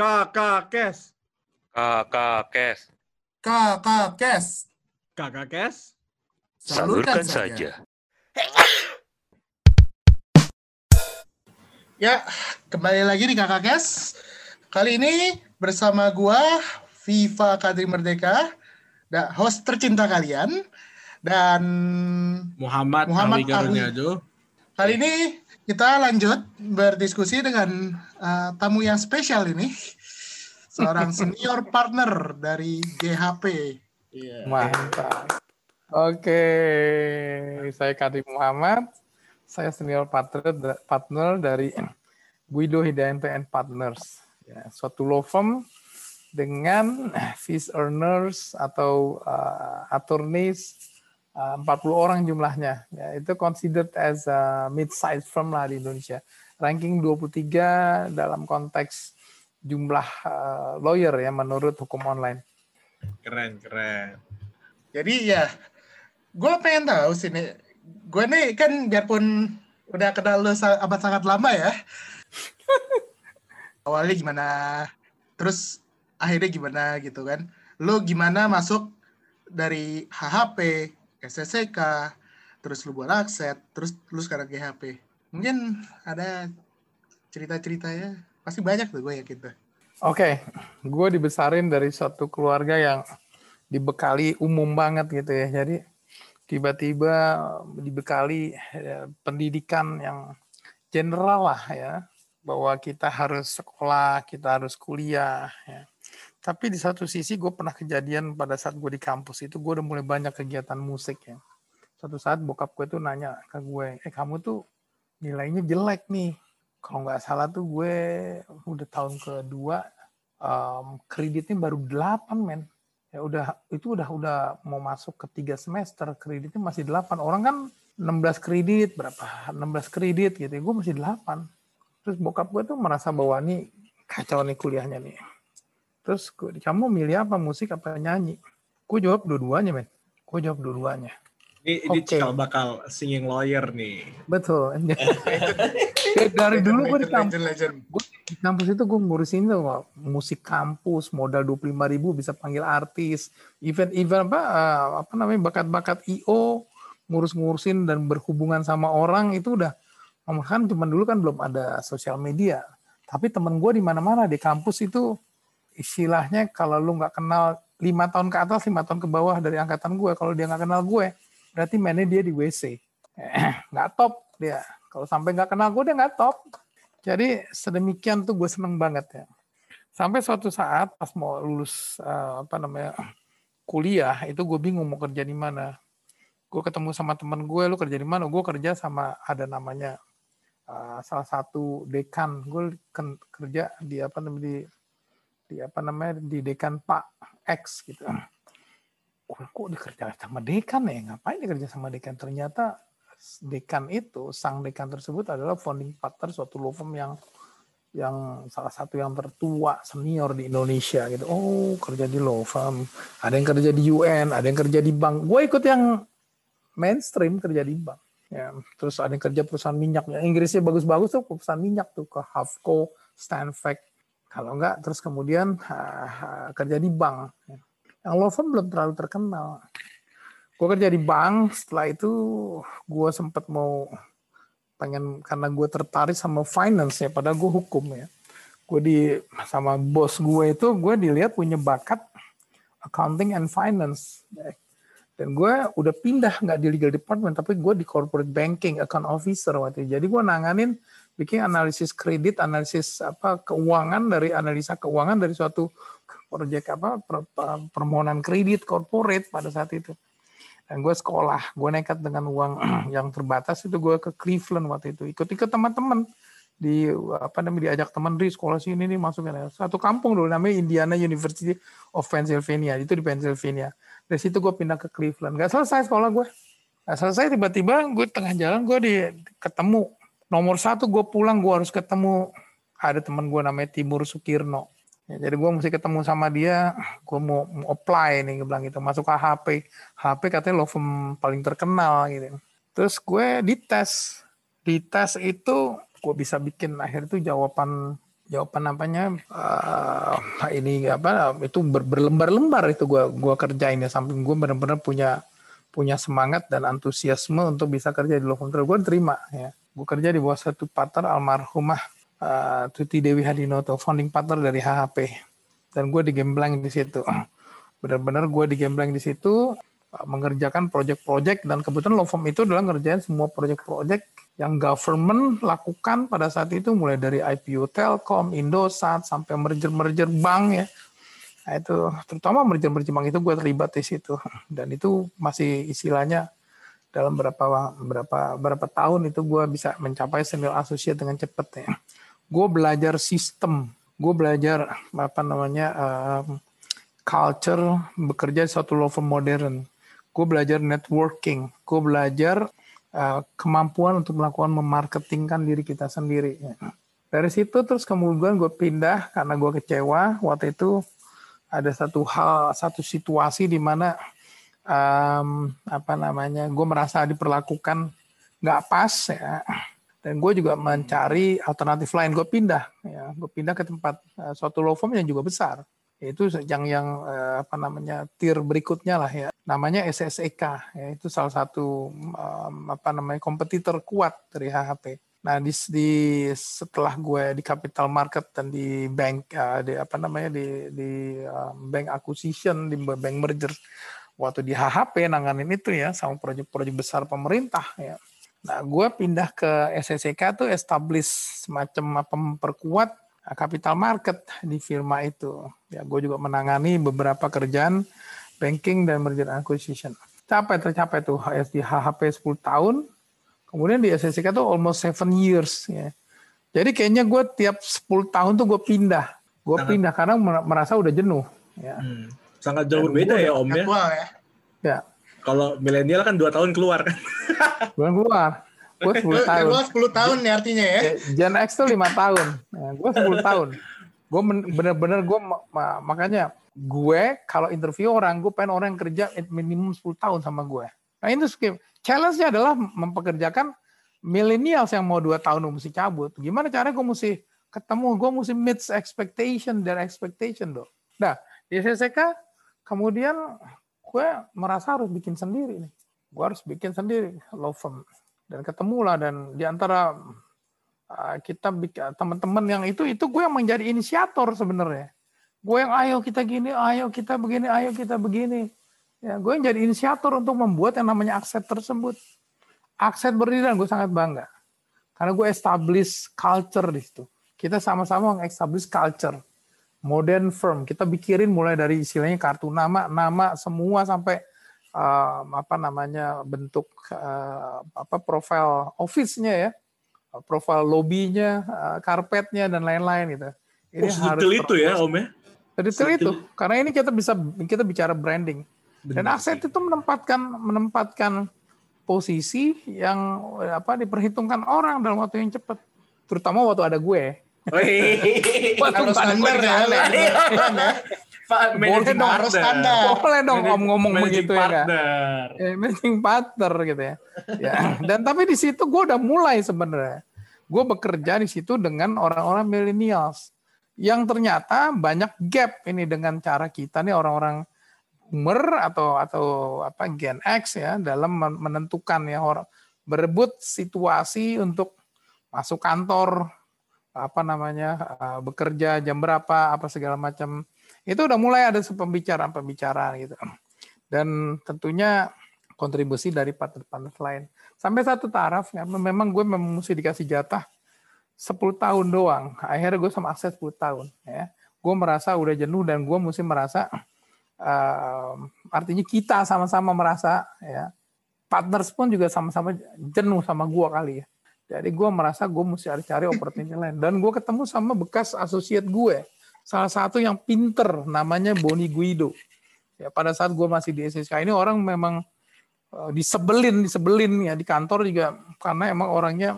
Kakak Kes. Kakak Kes. Kakak Kes. Kakak Kes. Salurkan saja. Ya, kembali lagi di Kakak Kes. Kali ini bersama gua Viva Kadri Merdeka, da, host tercinta kalian dan Muhammad, Muhammad kali ini kita lanjut berdiskusi dengan uh, tamu yang spesial ini. Seorang senior partner dari GHP. Iya. Mantap. Oke, saya Kadim Muhammad. Saya senior partner partner dari Guido Hidayanto and Partners. Ya, suatu law firm dengan fees earners atau uh, attorneys uh, 40 orang jumlahnya. Ya, itu considered as a mid-sized firm lah di Indonesia. Ranking 23 dalam konteks jumlah uh, lawyer ya menurut hukum online. Keren, keren. Jadi ya, gue pengen tahu sih nih. Gue nih kan biarpun udah kenal sa- amat sangat lama ya. Awalnya gimana, terus akhirnya gimana gitu kan. Lu gimana masuk dari HHP, SSK, terus lu buat akset, terus lu sekarang GHP. Mungkin ada cerita-ceritanya. Pasti banyak tuh gue yakin tuh. Oke, gue dibesarin dari suatu keluarga yang dibekali umum banget gitu ya. Jadi tiba-tiba dibekali ya, pendidikan yang general lah ya, bahwa kita harus sekolah, kita harus kuliah. Ya. Tapi di satu sisi gue pernah kejadian pada saat gue di kampus itu gue udah mulai banyak kegiatan musik ya. Suatu saat bokap gue tuh nanya ke gue, eh kamu tuh nilainya jelek nih. Kalau nggak salah tuh gue udah tahun kedua um, kreditnya baru 8 men. Ya udah itu udah udah mau masuk ke tiga semester kreditnya masih 8 orang kan 16 kredit berapa? 16 kredit gitu ya gue masih 8 terus bokap gue tuh merasa bahwa nih kacau nih kuliahnya nih. Terus gue, kamu milih apa musik apa nyanyi? Gue jawab dua-duanya men. Gue jawab dua-duanya Ini, ini Oke. cikal bakal singing lawyer nih. betul dari dulu gue di kampus legend. di kampus itu gue ngurusin tuh musik kampus modal 25.000 ribu bisa panggil artis event-event apa eh, apa namanya bakat-bakat io ngurus-ngurusin dan berhubungan sama orang itu udah kan cuman dulu kan belum ada sosial media tapi temen gue di mana-mana di kampus itu istilahnya kalau lu nggak kenal lima tahun ke atas lima tahun ke bawah dari angkatan gue kalau dia nggak kenal gue berarti mainnya dia di WC nggak top dia kalau sampai nggak kenal gue dia nggak top jadi sedemikian tuh gue seneng banget ya. Sampai suatu saat pas mau lulus eh, apa namanya kuliah itu gue bingung mau kerja di mana. Gue ketemu sama temen gue, lu kerja di mana? Gue kerja sama ada namanya eh, salah satu dekan. Gue kerja di apa namanya di apa namanya di dekan Pak X gitu. Kok, kok dikerja sama dekan ya? Ngapain dikerja sama dekan? Ternyata dekan itu, sang dekan tersebut adalah founding partner suatu law firm yang yang salah satu yang tertua senior di Indonesia gitu. Oh, kerja di law firm. Ada yang kerja di UN, ada yang kerja di bank. Gue ikut yang mainstream kerja di bank. Ya, terus ada yang kerja perusahaan minyak. Yang Inggrisnya bagus-bagus tuh perusahaan minyak tuh ke Havco, Stanfac. Kalau enggak, terus kemudian ah, kerja di bank. Yang law firm belum terlalu terkenal. Gue kerja di bank setelah itu gue sempat mau pengen karena gue tertarik sama finance ya padahal gue hukum ya. Gue di sama bos gue itu gue dilihat punya bakat accounting and finance. Dan gue udah pindah nggak di legal department tapi gue di corporate banking account officer waktu itu. Jadi gue nanganin bikin analisis kredit analisis apa keuangan dari analisa keuangan dari suatu proyek apa per- per- permohonan kredit corporate pada saat itu. Dan gue sekolah gue nekat dengan uang yang terbatas itu gue ke Cleveland waktu itu. Ikut-ikut teman-teman di apa namanya diajak teman di sekolah sini nih masukin satu kampung dulu namanya Indiana University of Pennsylvania. Itu di Pennsylvania. Dari situ gue pindah ke Cleveland. Gak selesai sekolah gue gak selesai tiba-tiba gue tengah jalan gue di ketemu. Nomor satu gue pulang gue harus ketemu. Ada teman gue namanya Timur Sukirno Ya, jadi gue mesti ketemu sama dia, gue mau, mau apply nih, gue bilang gitu, masuk ke HP. HP katanya law paling terkenal gitu. Terus gue dites, dites itu gue bisa bikin akhir itu jawaban ya apa namanya uh, ini apa itu ber, berlembar-lembar itu gua gua kerjain ya. Sampai gua benar-benar punya punya semangat dan antusiasme untuk bisa kerja di law firm gue terima ya. Gue kerja di bawah satu partner almarhumah uh, Tuti Dewi Hadinoto founding partner dari HHP dan gue digembleng di situ. Benar-benar gue digembleng di situ uh, mengerjakan project-project. Dan kebetulan firm itu adalah ngerjain semua project-project yang government lakukan pada saat itu. Mulai dari IPO Telkom, Indosat sampai merger-merger bank ya. Nah, itu terutama merger-merger bank itu gue terlibat di situ. Dan itu masih istilahnya dalam berapa berapa berapa tahun itu gue bisa mencapai senior associate dengan cepat ya. Gue belajar sistem, gue belajar apa namanya um, culture bekerja di suatu law modern. Gue belajar networking, gue belajar uh, kemampuan untuk melakukan memarketingkan diri kita sendiri. Dari situ terus kemudian gue pindah karena gue kecewa waktu itu ada satu hal, satu situasi di mana um, apa namanya, gue merasa diperlakukan nggak pas ya. Dan gue juga mencari alternatif lain. Gue pindah, ya. Gue pindah ke tempat uh, suatu law firm yang juga besar. Itu yang yang eh, apa namanya tier berikutnya lah ya. Namanya SSEK ya. Itu salah satu um, apa namanya kompetitor kuat dari HHP nah di, di setelah gue di capital market dan di bank uh, di apa namanya di di um, bank acquisition di bank merger waktu di HHP nanganin itu ya sama proyek-proyek besar pemerintah ya nah gue pindah ke SSEK tuh establish semacam apa memperkuat capital market di firma itu. Ya, gue juga menangani beberapa kerjaan banking dan merger acquisition. Capai tercapai tuh di HHP 10 tahun, kemudian di SSK tuh almost 7 years. Ya. Jadi kayaknya gue tiap 10 tahun tuh gue pindah. Gue pindah karena merasa udah jenuh. Ya. Hmm. Sangat jauh berbeda ya Om ya. ya. ya. Kalau milenial kan dua tahun keluar kan. Dua keluar. Gue 10 tahun. Gue 10 tahun nih artinya ya. Gen X tuh 5 tahun. Nah, gue 10 tahun. Gue bener-bener gue makanya gue kalau interview orang, gue pengen orang yang kerja minimum 10 tahun sama gue. Nah itu skip. Challenge-nya adalah mempekerjakan milenial yang mau 2 tahun mesti cabut. Gimana caranya gue mesti ketemu, gue mesti meet expectation dan expectation dong. Nah, di SSK kemudian gue merasa harus bikin sendiri nih. Gue harus bikin sendiri law firm. Dan ketemulah dan di antara uh, kita teman-teman yang itu itu gue yang menjadi inisiator sebenarnya. Gue yang ayo kita gini ayo kita begini ayo kita begini. Ya gue yang jadi inisiator untuk membuat yang namanya akset tersebut. Akset berdiri dan gue sangat bangga. Karena gue establish culture di situ. Kita sama-sama mengestablish culture modern firm. Kita pikirin mulai dari istilahnya kartu nama nama semua sampai uh, apa namanya bentuk uh, apa profil office-nya ya, profil lobbynya, uh, karpetnya dan lain-lain gitu. Ini oh, harus itu ya Om ya. Detail itu. Karena ini kita bisa kita bicara branding. Dan Akset itu menempatkan menempatkan posisi yang apa diperhitungkan orang dalam waktu yang cepat. Terutama waktu ada gue. Harus standar ya. Pak boleh dong harus standar. Boleh dong om ngomong begitu ya kan. Managing partner gitu ya. ya. Dan tapi di situ gue udah mulai sebenarnya. Gue bekerja di situ dengan orang-orang millennials yang ternyata banyak gap ini dengan cara kita nih orang-orang boomer atau atau apa Gen X ya dalam menentukan ya orang berebut situasi untuk masuk kantor apa namanya eh, bekerja jam berapa apa segala macam itu udah mulai ada pembicaraan-pembicaraan gitu. Dan tentunya kontribusi dari partner-partner lain. Sampai satu taraf, ya, memang gue memang mesti dikasih jatah 10 tahun doang. Akhirnya gue sama akses 10 tahun. Ya. Gue merasa udah jenuh dan gue mesti merasa, uh, artinya kita sama-sama merasa, ya, partners pun juga sama-sama jenuh sama gue kali ya. Jadi gue merasa gue mesti cari-cari opportunity lain. Dan gue ketemu sama bekas associate gue salah satu yang pinter namanya Boni Guido. Ya, pada saat gue masih di SSK ini orang memang uh, disebelin, disebelin ya di kantor juga karena emang orangnya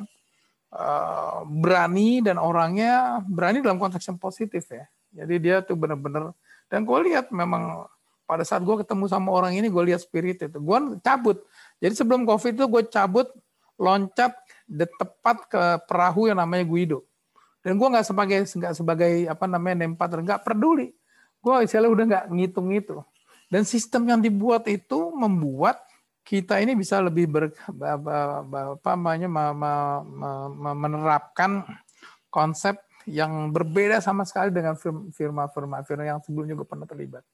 uh, berani dan orangnya berani dalam konteks yang positif ya. Jadi dia tuh bener-bener dan gue lihat memang pada saat gue ketemu sama orang ini gue lihat spirit itu. Gue cabut. Jadi sebelum covid itu gue cabut loncat de tepat ke perahu yang namanya Guido Dan gue nggak sebagai nggak sebagai apa namanya partner, nggak peduli. Gue istilahnya udah nggak ngitung itu. Dan sistem yang dibuat itu membuat kita ini bisa lebih ber, apa namanya menerapkan konsep yang berbeda sama sekali dengan firma-firma firma yang sebelumnya gue pernah terlibat.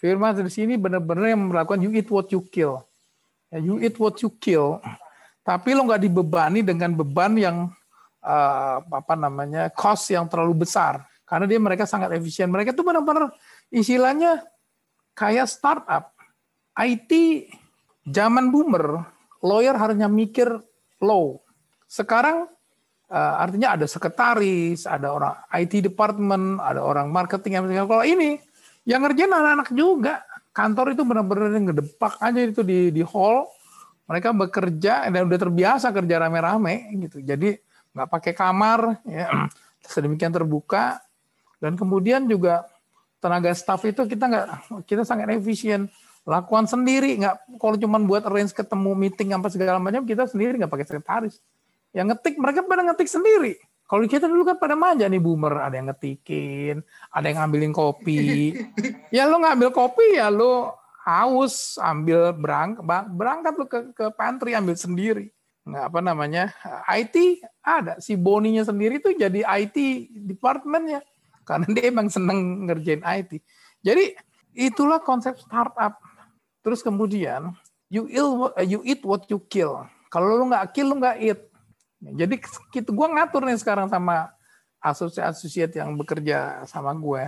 Firma di sini benar-benar yang melakukan you eat what you kill. Ya, you eat what you kill, tapi lo nggak dibebani dengan beban yang uh, apa namanya cost yang terlalu besar karena dia mereka sangat efisien. Mereka tuh benar-benar istilahnya kayak startup. IT zaman boomer, lawyer harusnya mikir low. Sekarang uh, artinya ada sekretaris, ada orang IT department, ada orang marketing. Kalau ini yang ngerjain anak-anak juga. Kantor itu benar-benar ngedepak aja itu di di hall. Mereka bekerja dan udah terbiasa kerja rame-rame gitu. Jadi nggak pakai kamar, ya, sedemikian terbuka. Dan kemudian juga tenaga staff itu kita nggak kita sangat efisien. Lakukan sendiri nggak kalau cuma buat arrange ketemu meeting apa segala macam kita sendiri nggak pakai sekretaris. Yang ngetik mereka pada ngetik sendiri. Kalau kita dulu kan pada manja nih boomer. Ada yang ngetikin ada yang ngambilin kopi. Ya lo ngambil kopi ya lo haus ambil berangkat berangkat lo ke ke pantry ambil sendiri nggak apa namanya IT ada si Boninya sendiri tuh jadi IT departmentnya karena dia emang seneng ngerjain IT jadi itulah konsep startup Terus kemudian you ill you eat what you kill. Kalau lu nggak kill lu nggak eat. Jadi kita gue ngatur nih sekarang sama asosiasi yang bekerja sama gue.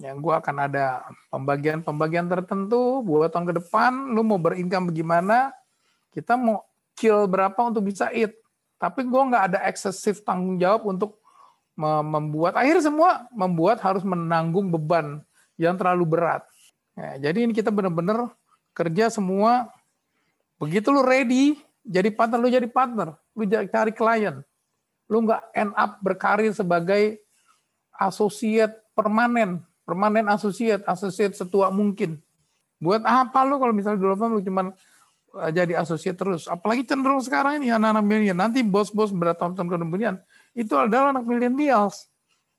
Yang gue akan ada pembagian-pembagian tertentu buat tahun ke depan. Lu mau berincome bagaimana? Kita mau kill berapa untuk bisa eat. Tapi gue nggak ada eksesif tanggung jawab untuk membuat akhir semua membuat harus menanggung beban yang terlalu berat. Ya, jadi ini kita benar-benar kerja semua. Begitu lu ready, jadi partner, lu jadi partner. Lu cari klien. Lu nggak end up berkarir sebagai associate permanen. Permanen associate, associate setua mungkin. Buat apa lu kalau misalnya dulu lu cuman eh, jadi associate terus. Apalagi cenderung sekarang ini anak-anak milenial. Nanti bos-bos bertahun-tahun kemudian itu adalah anak milenials.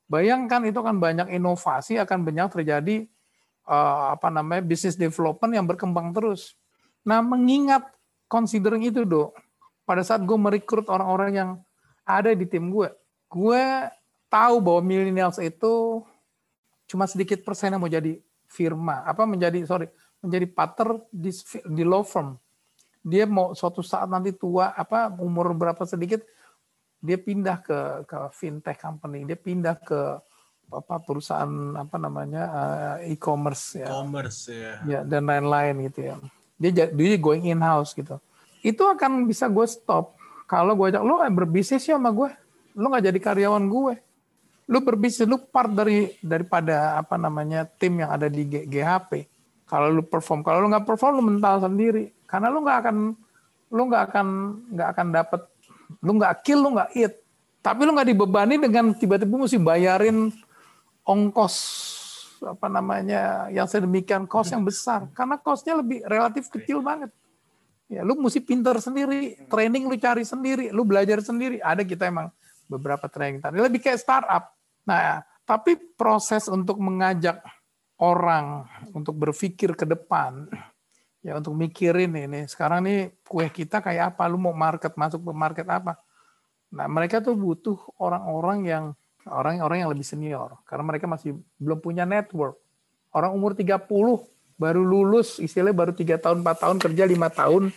Bayangkan itu akan banyak inovasi, akan banyak terjadi uh, apa namanya bisnis development yang berkembang terus. Nah, mengingat considering itu, dok, pada saat gue merekrut orang-orang yang ada di tim gue, gue tahu bahwa millennials itu cuma sedikit persen yang mau jadi firma, apa menjadi sorry menjadi partner di, di law firm. Dia mau suatu saat nanti tua, apa umur berapa sedikit, dia pindah ke ke fintech company, dia pindah ke apa perusahaan apa namanya uh, e-commerce ya. E-commerce ya. Ya dan lain-lain gitu ya. Dia dia going in house gitu. Itu akan bisa gue stop kalau gue ajak lo berbisnis ya sama gue. Lo nggak jadi karyawan gue. Lo berbisnis, lo part dari daripada apa namanya tim yang ada di GHP. Kalau lo perform, kalau lo nggak perform lo mental sendiri. Karena lo nggak akan lo nggak akan nggak akan dapat lo nggak kill lo nggak eat. Tapi lo nggak dibebani dengan tiba-tiba mesti bayarin ongkos apa namanya yang sedemikian kos yang besar. Karena kosnya lebih relatif kecil banget. Ya lu mesti pinter sendiri. Training lu cari sendiri. Lu belajar sendiri. Ada kita emang beberapa training tadi lebih kayak startup nah tapi proses untuk mengajak orang untuk berpikir ke depan ya untuk mikirin ini sekarang nih kue kita kayak apa lu mau market masuk ke market apa nah mereka tuh butuh orang-orang yang orang-orang yang lebih senior karena mereka masih belum punya network. Orang umur 30 baru lulus, istilahnya baru tiga tahun, 4 tahun kerja lima tahun,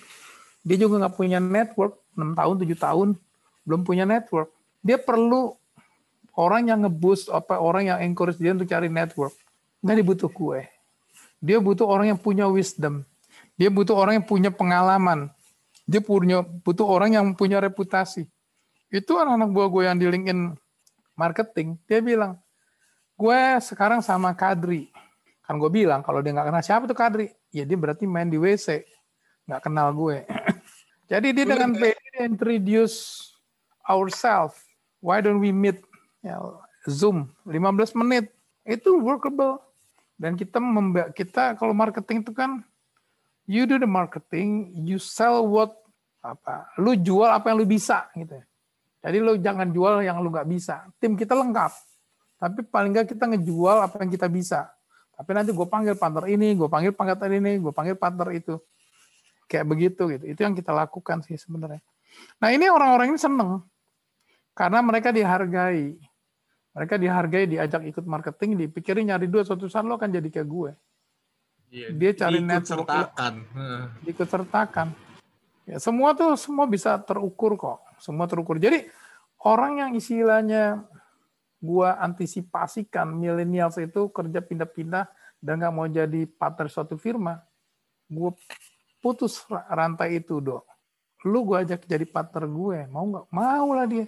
dia juga nggak punya network, 6 tahun, 7 tahun belum punya network. Dia perlu orang yang ngeboost apa orang yang encourage dia untuk cari network. Nggak dibutuh gue. Dia butuh orang yang punya wisdom. Dia butuh orang yang punya pengalaman. Dia punya butuh orang yang punya reputasi. Itu anak-anak buah gue yang di LinkedIn marketing, dia bilang, gue sekarang sama Kadri. Kan gue bilang, kalau dia nggak kenal siapa tuh Kadri, ya dia berarti main di WC. Nggak kenal gue. Jadi dia dengan PD introduce ourselves. Why don't we meet? Ya, Zoom 15 menit. Itu workable. Dan kita memba kita kalau marketing itu kan you do the marketing, you sell what apa, lu jual apa yang lu bisa gitu. Jadi lo jangan jual yang lo nggak bisa. Tim kita lengkap, tapi paling nggak kita ngejual apa yang kita bisa. Tapi nanti gue panggil partner ini, gue panggil partner ini, gue panggil partner itu. Kayak begitu gitu. Itu yang kita lakukan sih sebenarnya. Nah ini orang-orang ini seneng karena mereka dihargai. Mereka dihargai, diajak ikut marketing, dipikirin nyari duit suatu saat lo akan jadi kayak gue. Iya, Dia cari diikut network. sertakan. Ikut sertakan. Ya, semua tuh semua bisa terukur kok. Semua terukur. Jadi orang yang istilahnya gua antisipasikan millennials itu kerja pindah-pindah dan nggak mau jadi partner suatu firma, gua putus ra- rantai itu dok. Lu gua ajak jadi partner gue, mau nggak? Mau lah dia.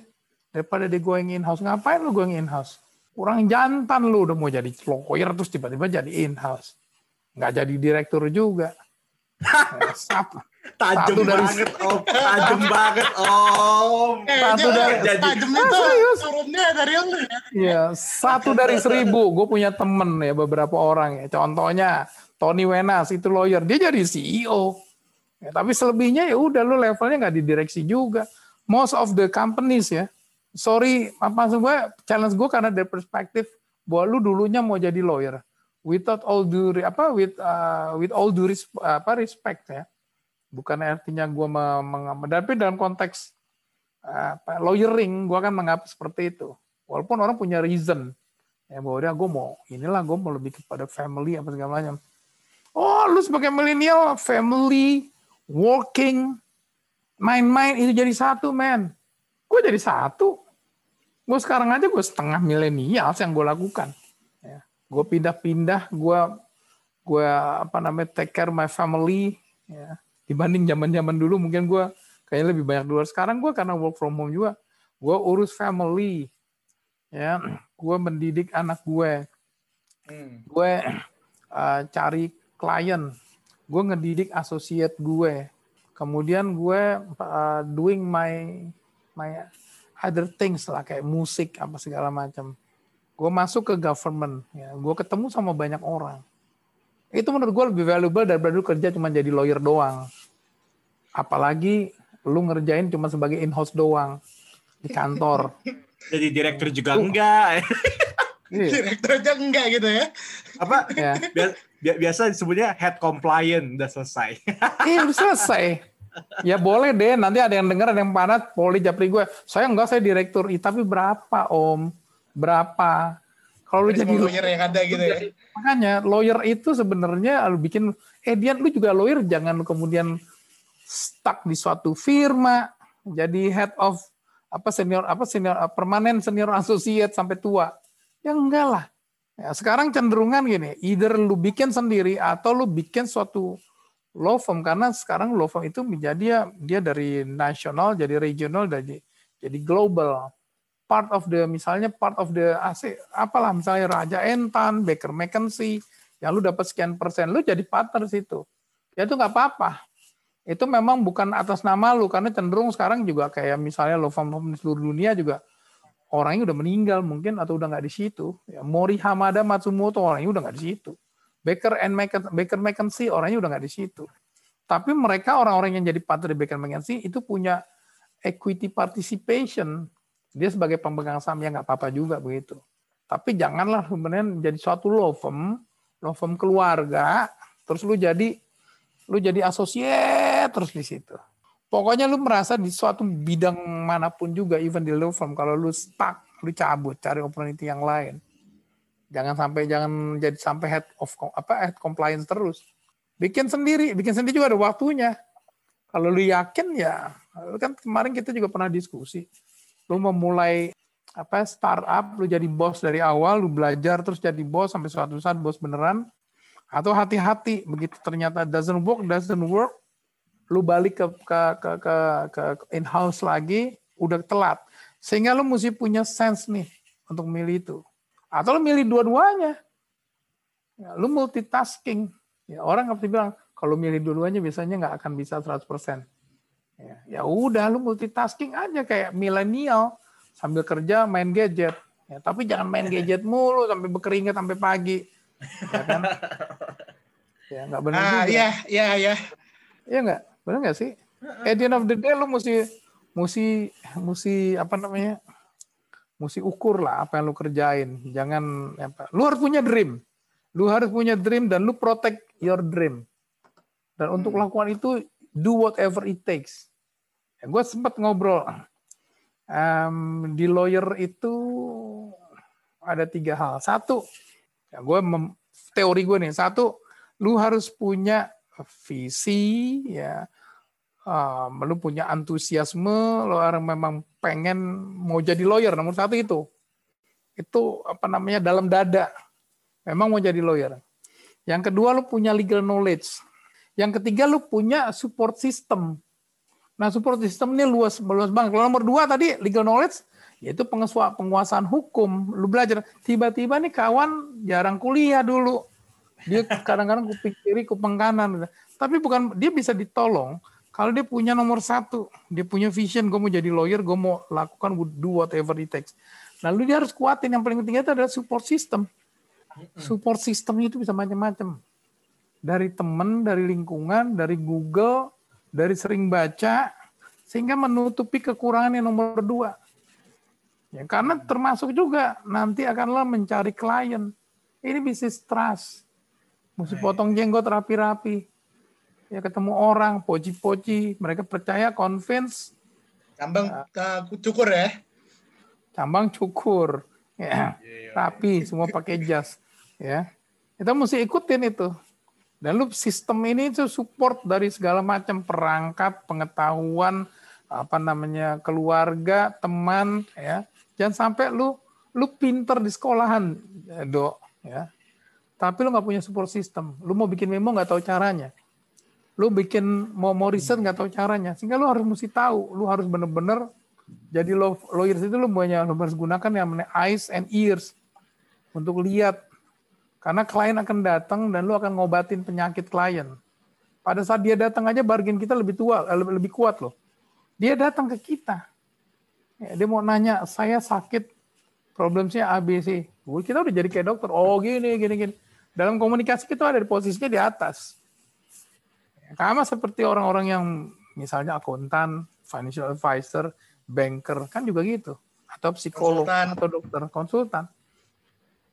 Daripada dia going in house, ngapain lu going in house? Kurang jantan lu udah mau jadi lawyer terus tiba-tiba jadi in house. Nggak jadi direktur juga. Sap- Tajam Satu dari- banget, Om. Tajam banget, Om. Eh, Satu dari- jadi- tajam Ah, itu serius? turunnya dari lu ya. Iya, satu dari seribu. Gue punya temen ya beberapa orang ya. Contohnya Tony Wenas itu lawyer, dia jadi CEO. Ya, tapi selebihnya ya udah lu levelnya nggak di direksi juga. Most of the companies ya, sorry maksud gue challenge gue karena dari perspektif bahwa lu dulunya mau jadi lawyer without all due apa with uh, with all due res- apa respect ya. Bukan artinya gue mengambil, tapi dalam konteks uh, apa, lawyering gue akan menganggap seperti itu. Walaupun orang punya reason ya bahwa dia gue mau inilah gue mau lebih kepada family apa segala macam. Oh lu sebagai milenial family working main-main itu jadi satu men. Gue jadi satu. Gue sekarang aja gue setengah milenial yang gue lakukan. Ya. Gue pindah-pindah, gue gue apa namanya take care my family. Ya. Dibanding zaman-zaman dulu mungkin gue kayaknya lebih banyak di luar. Sekarang gue karena work from home juga, gue urus family. Ya, gue mendidik anak gue. Hmm. Gue uh, cari klien. Gue ngedidik associate gue. Kemudian gue uh, doing my my other things lah kayak musik apa segala macam. Gue masuk ke government, ya. gue ketemu sama banyak orang. Itu menurut gue lebih valuable daripada lu kerja cuma jadi lawyer doang. Apalagi lu ngerjain cuma sebagai in-house doang di kantor. Jadi direktur juga enggak. Iya, Direktur aja enggak gitu ya. Apa? ya. Bia- bia- Biasa disebutnya head compliant udah selesai. Iya udah selesai. Ya boleh deh, nanti ada yang dengar, ada yang panas, poli japri gue. Saya enggak, saya direktur. Ih, tapi berapa om? Berapa? Kalau lu Jadi jadi lawyer yang ada gitu ya. makanya lawyer itu sebenarnya lu bikin, eh Dian lu juga lawyer, jangan lu kemudian stuck di suatu firma, jadi head of apa senior apa senior permanen senior associate sampai tua. Ya enggak lah. Ya, sekarang cenderungan gini, either lu bikin sendiri atau lu bikin suatu law firm karena sekarang law firm itu menjadi ya, dia dari nasional jadi regional jadi jadi global. Part of the misalnya part of the AC apalah misalnya Raja Entan, Baker McKenzie yang lu dapat sekian persen lu jadi partner situ. Ya itu nggak apa-apa. Itu memang bukan atas nama lu karena cenderung sekarang juga kayak misalnya law firm di seluruh dunia juga orangnya udah meninggal mungkin atau udah nggak di situ. Ya, Mori Hamada Matsumoto orangnya udah nggak di situ. Baker and Mc- Baker McKenzie orangnya udah nggak di situ. Tapi mereka orang-orang yang jadi partner di Baker McKenzie itu punya equity participation. Dia sebagai pemegang saham ya nggak apa-apa juga begitu. Tapi janganlah sebenarnya jadi suatu law firm, law firm keluarga, terus lu jadi lu jadi associate terus di situ. Pokoknya lu merasa di suatu bidang mana pun juga, even di law firm, kalau lu stuck, lu cabut, cari opportunity yang lain. Jangan sampai jangan jadi sampai head of apa head compliance terus. Bikin sendiri, bikin sendiri juga ada waktunya. Kalau lu yakin ya, kan kemarin kita juga pernah diskusi. Lu memulai apa startup, lu jadi bos dari awal, lu belajar terus jadi bos sampai suatu saat bos beneran. Atau hati-hati begitu ternyata doesn't work, doesn't work, lu balik ke ke ke ke, ke in house lagi, udah telat. Sehingga lu mesti punya sense nih untuk milih itu. Atau lu milih dua-duanya. Ya, lu multitasking. Ya, orang nggak bilang kalau milih dua-duanya biasanya nggak akan bisa 100%. Ya, ya udah lu multitasking aja kayak milenial sambil kerja main gadget. Ya, tapi jangan main gadget mulu sampai berkeringat sampai pagi. Ya kan? Ya nggak benar Ah, juga. iya, iya, iya. Iya nggak? Benar nggak sih? At the end of the day lu mesti mesti mesti apa namanya mesti ukur lah apa yang lu kerjain. Jangan apa lu harus punya dream. Lu harus punya dream dan lu protect your dream. Dan untuk Hmm. lakukan itu do whatever it takes. Ya, gue sempat ngobrol em, di lawyer itu ada tiga hal. Satu ya gue mem- teori gue nih. Satu lu harus punya visi ya um, lu punya antusiasme lu orang memang pengen mau jadi lawyer nomor satu itu. Itu apa namanya dalam dada. Memang mau jadi lawyer. Yang kedua lu punya legal knowledge. Yang ketiga lu punya support system. Nah support system ini luas luas banget. Kalau nomor dua tadi legal knowledge yaitu penguasaan hukum. Lu belajar. Tiba-tiba nih kawan jarang kuliah dulu. Dia kadang-kadang kuping kiri tapi bukan dia bisa ditolong kalau dia punya nomor satu dia punya vision gue mau jadi lawyer gue mau lakukan do whatever it takes. Lalu dia harus kuatin yang paling penting itu adalah support system. Support system itu bisa macam-macam. Dari teman dari lingkungan dari Google dari sering baca sehingga menutupi kekurangan yang nomor dua. Ya karena termasuk juga nanti akanlah mencari klien. Ini bisnis trust. Mesti potong jenggot rapi-rapi ya ketemu orang poci-poci mereka percaya convince. Cambang uh, cukur ya. cambang cukur. Ya rapi semua pakai jas ya. Kita mesti ikutin itu. Dan lu sistem ini itu support dari segala macam perangkat pengetahuan apa namanya keluarga teman ya. Jangan sampai lu lu pinter di sekolahan ya, dok ya. Tapi lu nggak punya support system. Lu mau bikin memo nggak tahu caranya lu bikin mau mau riset nggak tahu caranya. Sehingga lu harus mesti tahu. Lu harus bener-bener jadi law, lawyers itu lu punya lu harus gunakan yang namanya eyes and ears untuk lihat. Karena klien akan datang dan lu akan ngobatin penyakit klien. Pada saat dia datang aja bargain kita lebih tua eh, lebih, lebih kuat loh. Dia datang ke kita. Ya, dia mau nanya saya sakit problemnya ABC kita udah jadi kayak dokter. Oh gini gini gini. Dalam komunikasi kita ada di posisinya di atas sama seperti orang-orang yang misalnya akuntan, financial advisor, banker kan juga gitu, atau psikolog Konsultan. atau dokter, konsultan.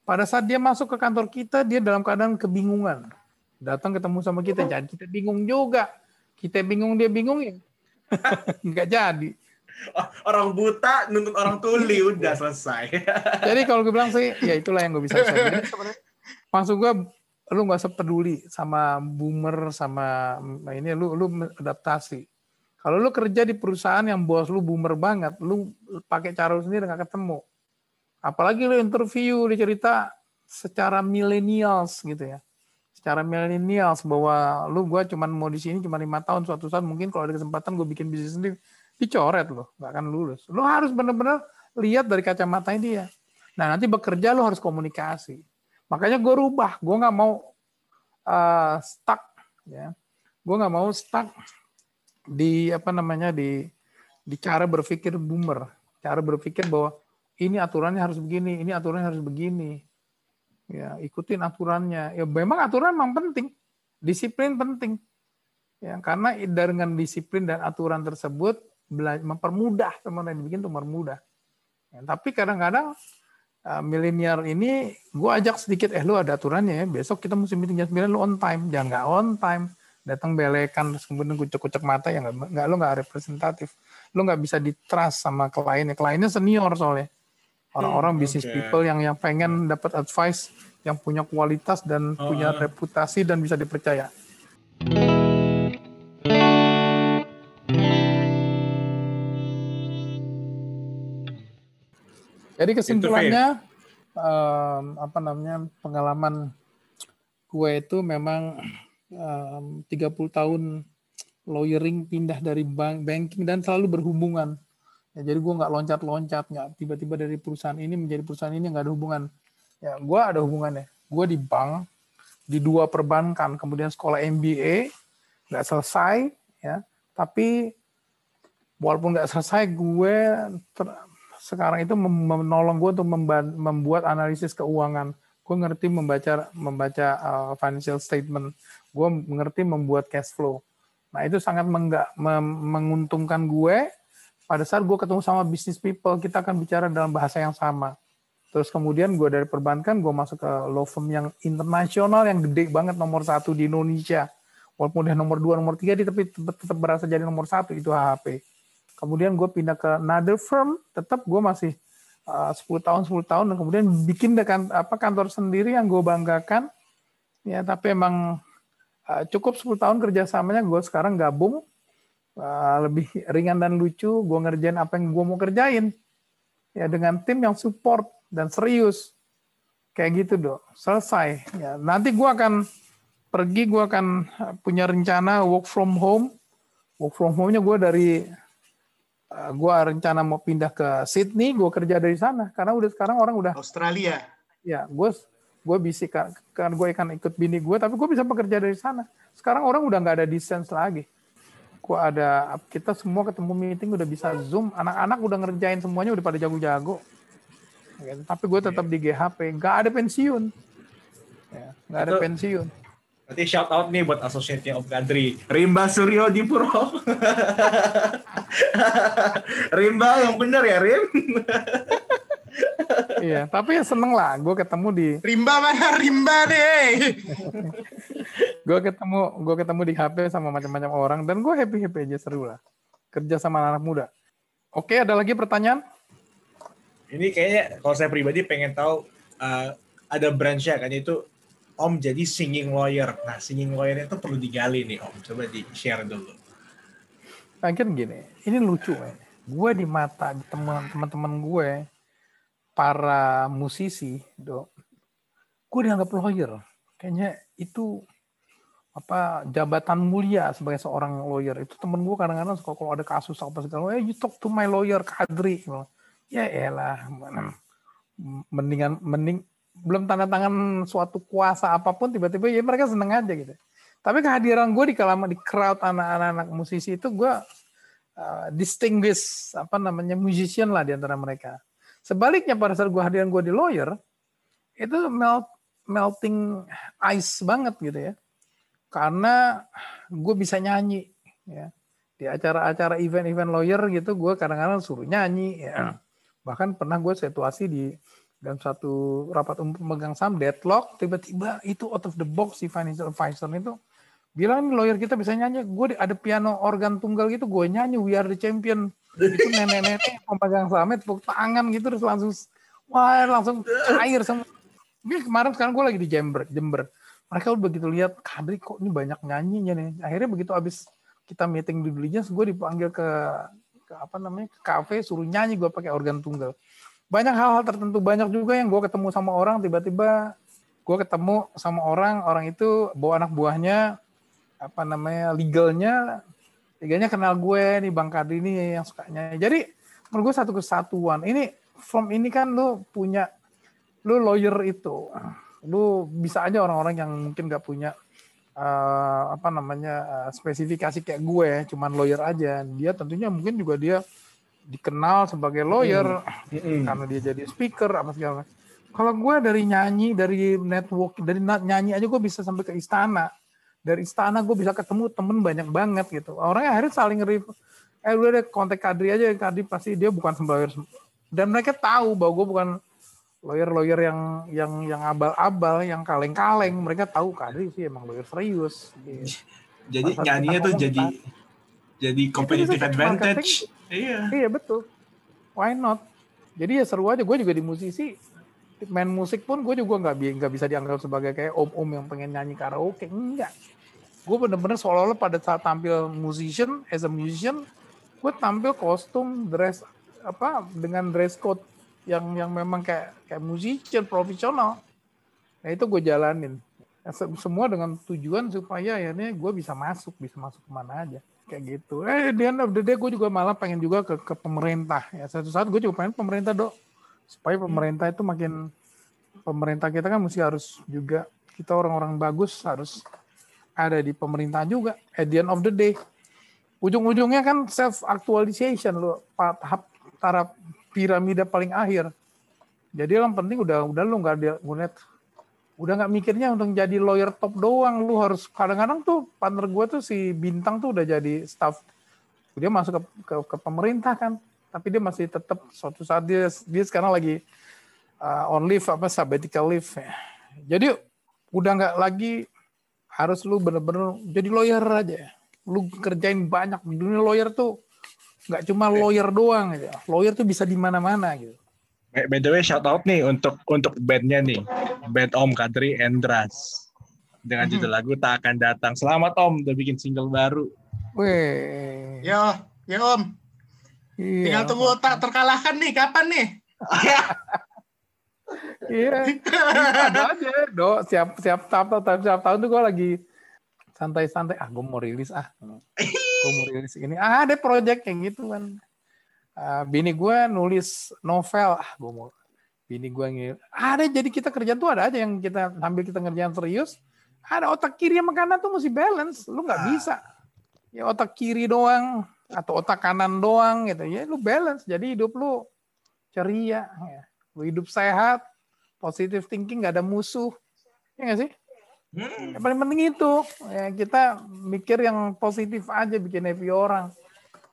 Pada saat dia masuk ke kantor kita, dia dalam keadaan kebingungan. Datang ketemu sama kita, jadi kita bingung juga. Kita bingung, dia bingung ya. Nggak jadi. Oh, orang buta nuntut orang tuli udah selesai. Jadi kalau gue bilang sih, ya itulah yang gue bisa. Jadi maksud gue, lu nggak usah peduli sama boomer sama ini lu lu adaptasi. Kalau lu kerja di perusahaan yang bos lu boomer banget, lu pakai cara lu sendiri nggak ketemu. Apalagi lu interview dia cerita secara millennials gitu ya. Secara millennials bahwa lu gua cuman mau di sini cuma lima tahun suatu saat mungkin kalau ada kesempatan gue bikin bisnis sendiri dicoret loh, nggak akan lulus. Lu harus benar-benar lihat dari kacamatanya dia. Nah nanti bekerja lu harus komunikasi. Makanya gue rubah, gue nggak mau uh, stuck, ya. Gue nggak mau stuck di apa namanya di di cara berpikir boomer, cara berpikir bahwa ini aturannya harus begini, ini aturannya harus begini. Ya, ikutin aturannya. Ya memang aturan memang penting, disiplin penting. Ya, karena dengan disiplin dan aturan tersebut mempermudah teman yang bikin itu mempermudah. Ya, tapi kadang-kadang uh, milenial ini gue ajak sedikit eh lu ada aturannya ya besok kita mesti meeting jam 9 lu on time. Jangan nggak on time. Datang belekan terus kemudian kucek-kucek mata ya nggak lu nggak representatif. Lu nggak bisa di trust sama kliennya. Kliennya senior soalnya. Orang-orang Hmm, bisnis oke. people yang yang pengen dapat advice yang punya kualitas dan Oh, punya oh. reputasi dan bisa dipercaya Jadi kesimpulannya em, apa namanya pengalaman gue itu memang em, 30 tahun lawyering pindah dari bank banking dan selalu berhubungan. Ya, jadi gue nggak loncat-loncat, nggak tiba-tiba dari perusahaan ini menjadi perusahaan ini nggak ada hubungan. Ya, gue ada hubungannya. Gue di bank, di dua perbankan, kemudian sekolah MBA, nggak selesai, ya. Tapi walaupun nggak selesai, gue ter- sekarang itu menolong gue untuk membuat analisis keuangan. Gue ngerti membaca membaca uh, financial statement. Gue mengerti membuat cash flow. Nah itu sangat mengga- mem- menguntungkan gue pada saat gue ketemu sama business people kita akan bicara dalam bahasa yang sama terus kemudian gue dari perbankan gue masuk ke law firm yang internasional yang gede banget nomor satu di Indonesia walaupun udah nomor dua nomor tiga tapi tetap, tetap berasa jadi nomor satu itu HHP kemudian gue pindah ke another firm tetap gue masih uh, 10 tahun 10 tahun dan kemudian bikin dekan, apa kantor sendiri yang gue banggakan. Ya tapi emang uh, cukup 10 tahun kerjasamanya gue sekarang gabung. Uh, lebih ringan dan lucu gue ngerjain apa yang gue mau kerjain. Ya dengan tim yang support dan serius. Kayak gitu dok. Selesai. Ya nanti gue akan pergi gue akan punya rencana work from home. Work from home-nya gue dari uh, gue rencana mau pindah ke Sydney gue kerja dari sana. Karena udah sekarang orang udah Australia. ya gue gue bisa kan gue akan ikut bini gue tapi gue bisa bekerja dari sana. Sekarang orang udah nggak ada distance lagi. Gue ada kita semua ketemu meeting udah bisa zoom. Anak-anak udah ngerjain semuanya udah pada jago-jago. Gitu. tapi gue tetap di GHP nggak ada pensiun. Ya, nggak ada pensiun Nanti shout out nih buat associate-nya Om Kadri. Rimba Suryo Dipuro. Rimba yang bener ya, Rim. iya tapi ya seneng lah gue ketemu di Rimba mana Rimba deh. gue ketemu gue ketemu di HP sama macam-macam orang dan gue happy happy aja seru lah kerja sama anak muda oke ada lagi pertanyaan Ini kayaknya kalau saya pribadi pengen tahu uh, ada branch-nya kan itu Om jadi singing lawyer. Nah, singing lawyer itu perlu digali nih Om. Coba di-share dulu. mungkin gini ini lucu ya gue di mata teman teman-teman gue para musisi dok gue dianggap lawyer kayaknya itu apa jabatan mulia sebagai seorang lawyer itu temen gue kadang-kadang suka kalau ada kasus apa segala eh you talk to my lawyer Kadri ya elah mendingan mending belum tanda tangan suatu kuasa apa pun tiba-tiba ya mereka seneng aja gitu. Tapi kehadiran gue di kalama di crowd anak-anak musisi itu gue uh, distinguish apa namanya musician lah di antara mereka. Sebaliknya pada saat gue hadiran gue di lawyer itu melt, melting ice banget gitu ya. Karena gue bisa nyanyi ya. Di acara-acara event-event lawyer gitu gue kadang-kadang suruh nyanyi ya. Bahkan pernah gue situasi di dalam satu rapat umum pemegang saham deadlock tiba-tiba itu out of the box si financial advisor itu bilang nih lawyer kita bisa nyanyi. Gue ada piano organ tunggal gitu gue nyanyi we are the champion. Itu nenek-nenek pemegang sahamnya tepuk tangan gitu terus langsung wah langsung cair sama ini kemarin sekarang gue lagi di Jember Jember. Mereka udah begitu lihat Kadri kok ini banyak nyanyinya nih? Akhirnya begitu abis kita meeting di diligence gue dipanggil ke, ke apa namanya ke kafe suruh nyanyi gue pakai organ tunggal banyak hal-hal tertentu. Banyak juga yang gue ketemu sama orang tiba-tiba gue ketemu sama orang orang itu bawa anak buahnya apa namanya legalnya. Legalnya kenal gue nih bang Kadri ini yang sukanya. Jadi menurut gue satu kesatuan. Ini from ini kan lu punya lu lawyer itu. Lu bisa aja orang-orang yang mungkin gak punya eh, apa namanya eh, spesifikasi kayak gue cuman lawyer aja. Dia tentunya mungkin juga dia dikenal sebagai lawyer Mm-mm. karena dia jadi speaker apa segala macam. Kalau gue dari nyanyi, dari network, dari nyanyi aja gue bisa sampai ke istana. Dari istana gue bisa ketemu temen banyak banget gitu. Orangnya akhirnya saling review. Eh udah deh kontak Kadri aja, Kadri pasti dia bukan lawyer. Dan mereka tahu bahwa gue bukan lawyer-lawyer yang yang yang abal-abal, yang kaleng-kaleng. Mereka tahu Kadri sih emang lawyer serius. Gitu. Jadi Masa nyanyinya tuh ngomong jadi jadi competitive advantage. Iya. Iya betul. Why not? Jadi ya seru aja. Gue juga di musisi main musik pun gue juga nggak bi- bisa dianggap sebagai kayak om-om yang pengen nyanyi karaoke. Enggak. Gue bener-bener seolah-olah pada saat tampil musician, as a musician, gue tampil kostum, dress apa dengan dress code yang yang memang kayak kayak musician profesional. Nah itu gue jalanin. Ya, se- Semua dengan tujuan supaya akhirnya gue bisa masuk, bisa masuk ke mana aja kayak gitu. Eh, di end of the day gue juga malah pengen juga ke, ke pemerintah. Ya satu saat gue juga pengen pemerintah dok, supaya pemerintah itu makin pemerintah kita kan mesti harus juga kita orang-orang bagus harus ada di pemerintah juga. At the end of the day, ujung-ujungnya kan self actualization lo tahap taraf piramida paling akhir. Jadi yang penting udah udah lu nggak ada udah nggak mikirnya untuk jadi lawyer top doang. Lu harus kadang-kadang tuh partner gue tuh si bintang tuh udah jadi staff. Dia masuk ke, ke, ke pemerintah kan. Tapi dia masih tetap suatu saat dia dia sekarang lagi uh, on leave apa sabbatical leave ya. jadi udah nggak lagi harus lu bener-bener jadi lawyer aja. Lu kerjain banyak. Dunia lawyer tuh nggak cuma lawyer doang gitu. Lawyer tuh bisa di mana-mana gitu By by the way, shout out nih untuk untuk bandnya nih, band Om Kadri Endras dengan judul lagu tak akan datang. Selamat Om, udah bikin single baru. Weh, Yo, yo Om. iya. Tinggal tunggu tak terkalahkan nih, kapan nih? Iya, ada aja, do. Siap siap tahun tahun siap tahun tuh gue lagi santai-santai. Ah, gue mau rilis ah, gue mau rilis ini. Ah, ada project kayak gitu kan. Ah, bini gue nulis novel. Ah, gue mau. Bini gue ngir. Ada jadi kita kerja tuh ada aja yang kita sambil kita ngerjain serius. Ada otak kiri sama kanan tuh mesti balance. Lu nggak bisa. Ya otak kiri doang atau otak kanan doang gitu. Ya lu balance. Jadi hidup lu ceria. Ya. Lu hidup sehat, positive thinking, nggak ada musuh. Ya nggak sih? Yang paling penting itu. Ya, kita mikir yang positif aja, bikin happy orang.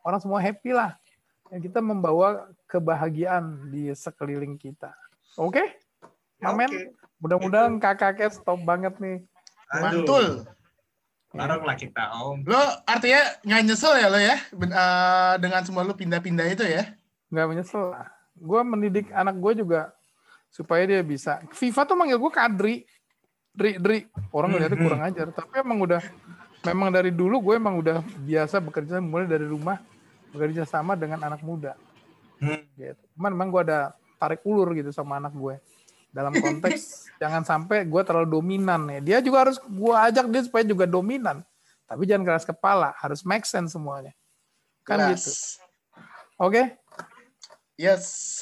Orang semua happy lah. Ya, kita membawa kebahagiaan di sekeliling kita. Oke? Amin. Oke. Mudah-mudahan kakaknya stop banget nih. Aduh, Mantul. Bareng lah kita Om. Lo artinya nggak nyesel ya lo ya Ben- eh, dengan semua lo pindah-pindah itu ya? Nggak menyesal lah. Gue mendidik anak gue juga supaya dia bisa. FIFA tuh manggil gue Kadri. Dri, Dri. Orang ngeliatnya kurang ajar. Tapi emang udah, memang dari dulu gue emang udah biasa bekerja mulai dari rumah. Bekerja sama dengan anak muda. Hmm. Gitu. Cuman memang gue ada tarik ulur gitu sama anak gue. Dalam konteks jangan sampai gue terlalu dominan ya. Dia juga harus gue ajak dia supaya juga dominan. Tapi jangan keras kepala, harus make sense semuanya. Kan gitu. Oke? Yes.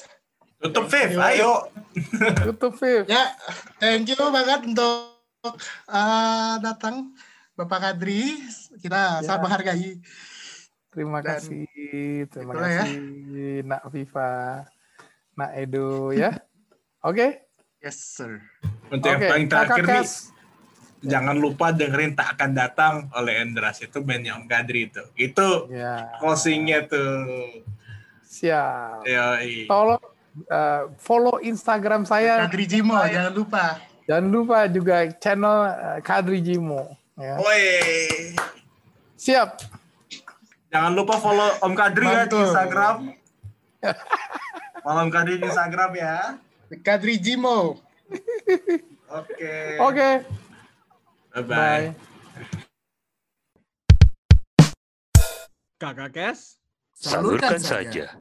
Tutup Viv, ayo. YouTube Viv. Ya, thank you banget untuk eh, datang Bapak Kadri. Kita Ya. sangat menghargai. Terima Dan kasih, terima ya. kasih Nak Viva, Nak Edo ya. Oke, Yes, sir. Untuk oke. yang paling terakhir Kakak nih, jangan lupa dengerin tak akan datang oleh Endras itu bandnya Om Kadri itu. Itu Ya, closingnya tuh. siap. Yoi. Tolong eh, follow Instagram saya. Kadri Jimo, jangan lupa. Jangan lupa juga channel eh, Kadri Jimo. Ya. Woi. Siap. Jangan lupa follow Om Kadri ya di Mantul. Instagram. follow Om Kadri di Instagram ya. Kadri Jimo. Oke. Oke, Bye-bye. bye. Kakak Kes. Salurkan saja.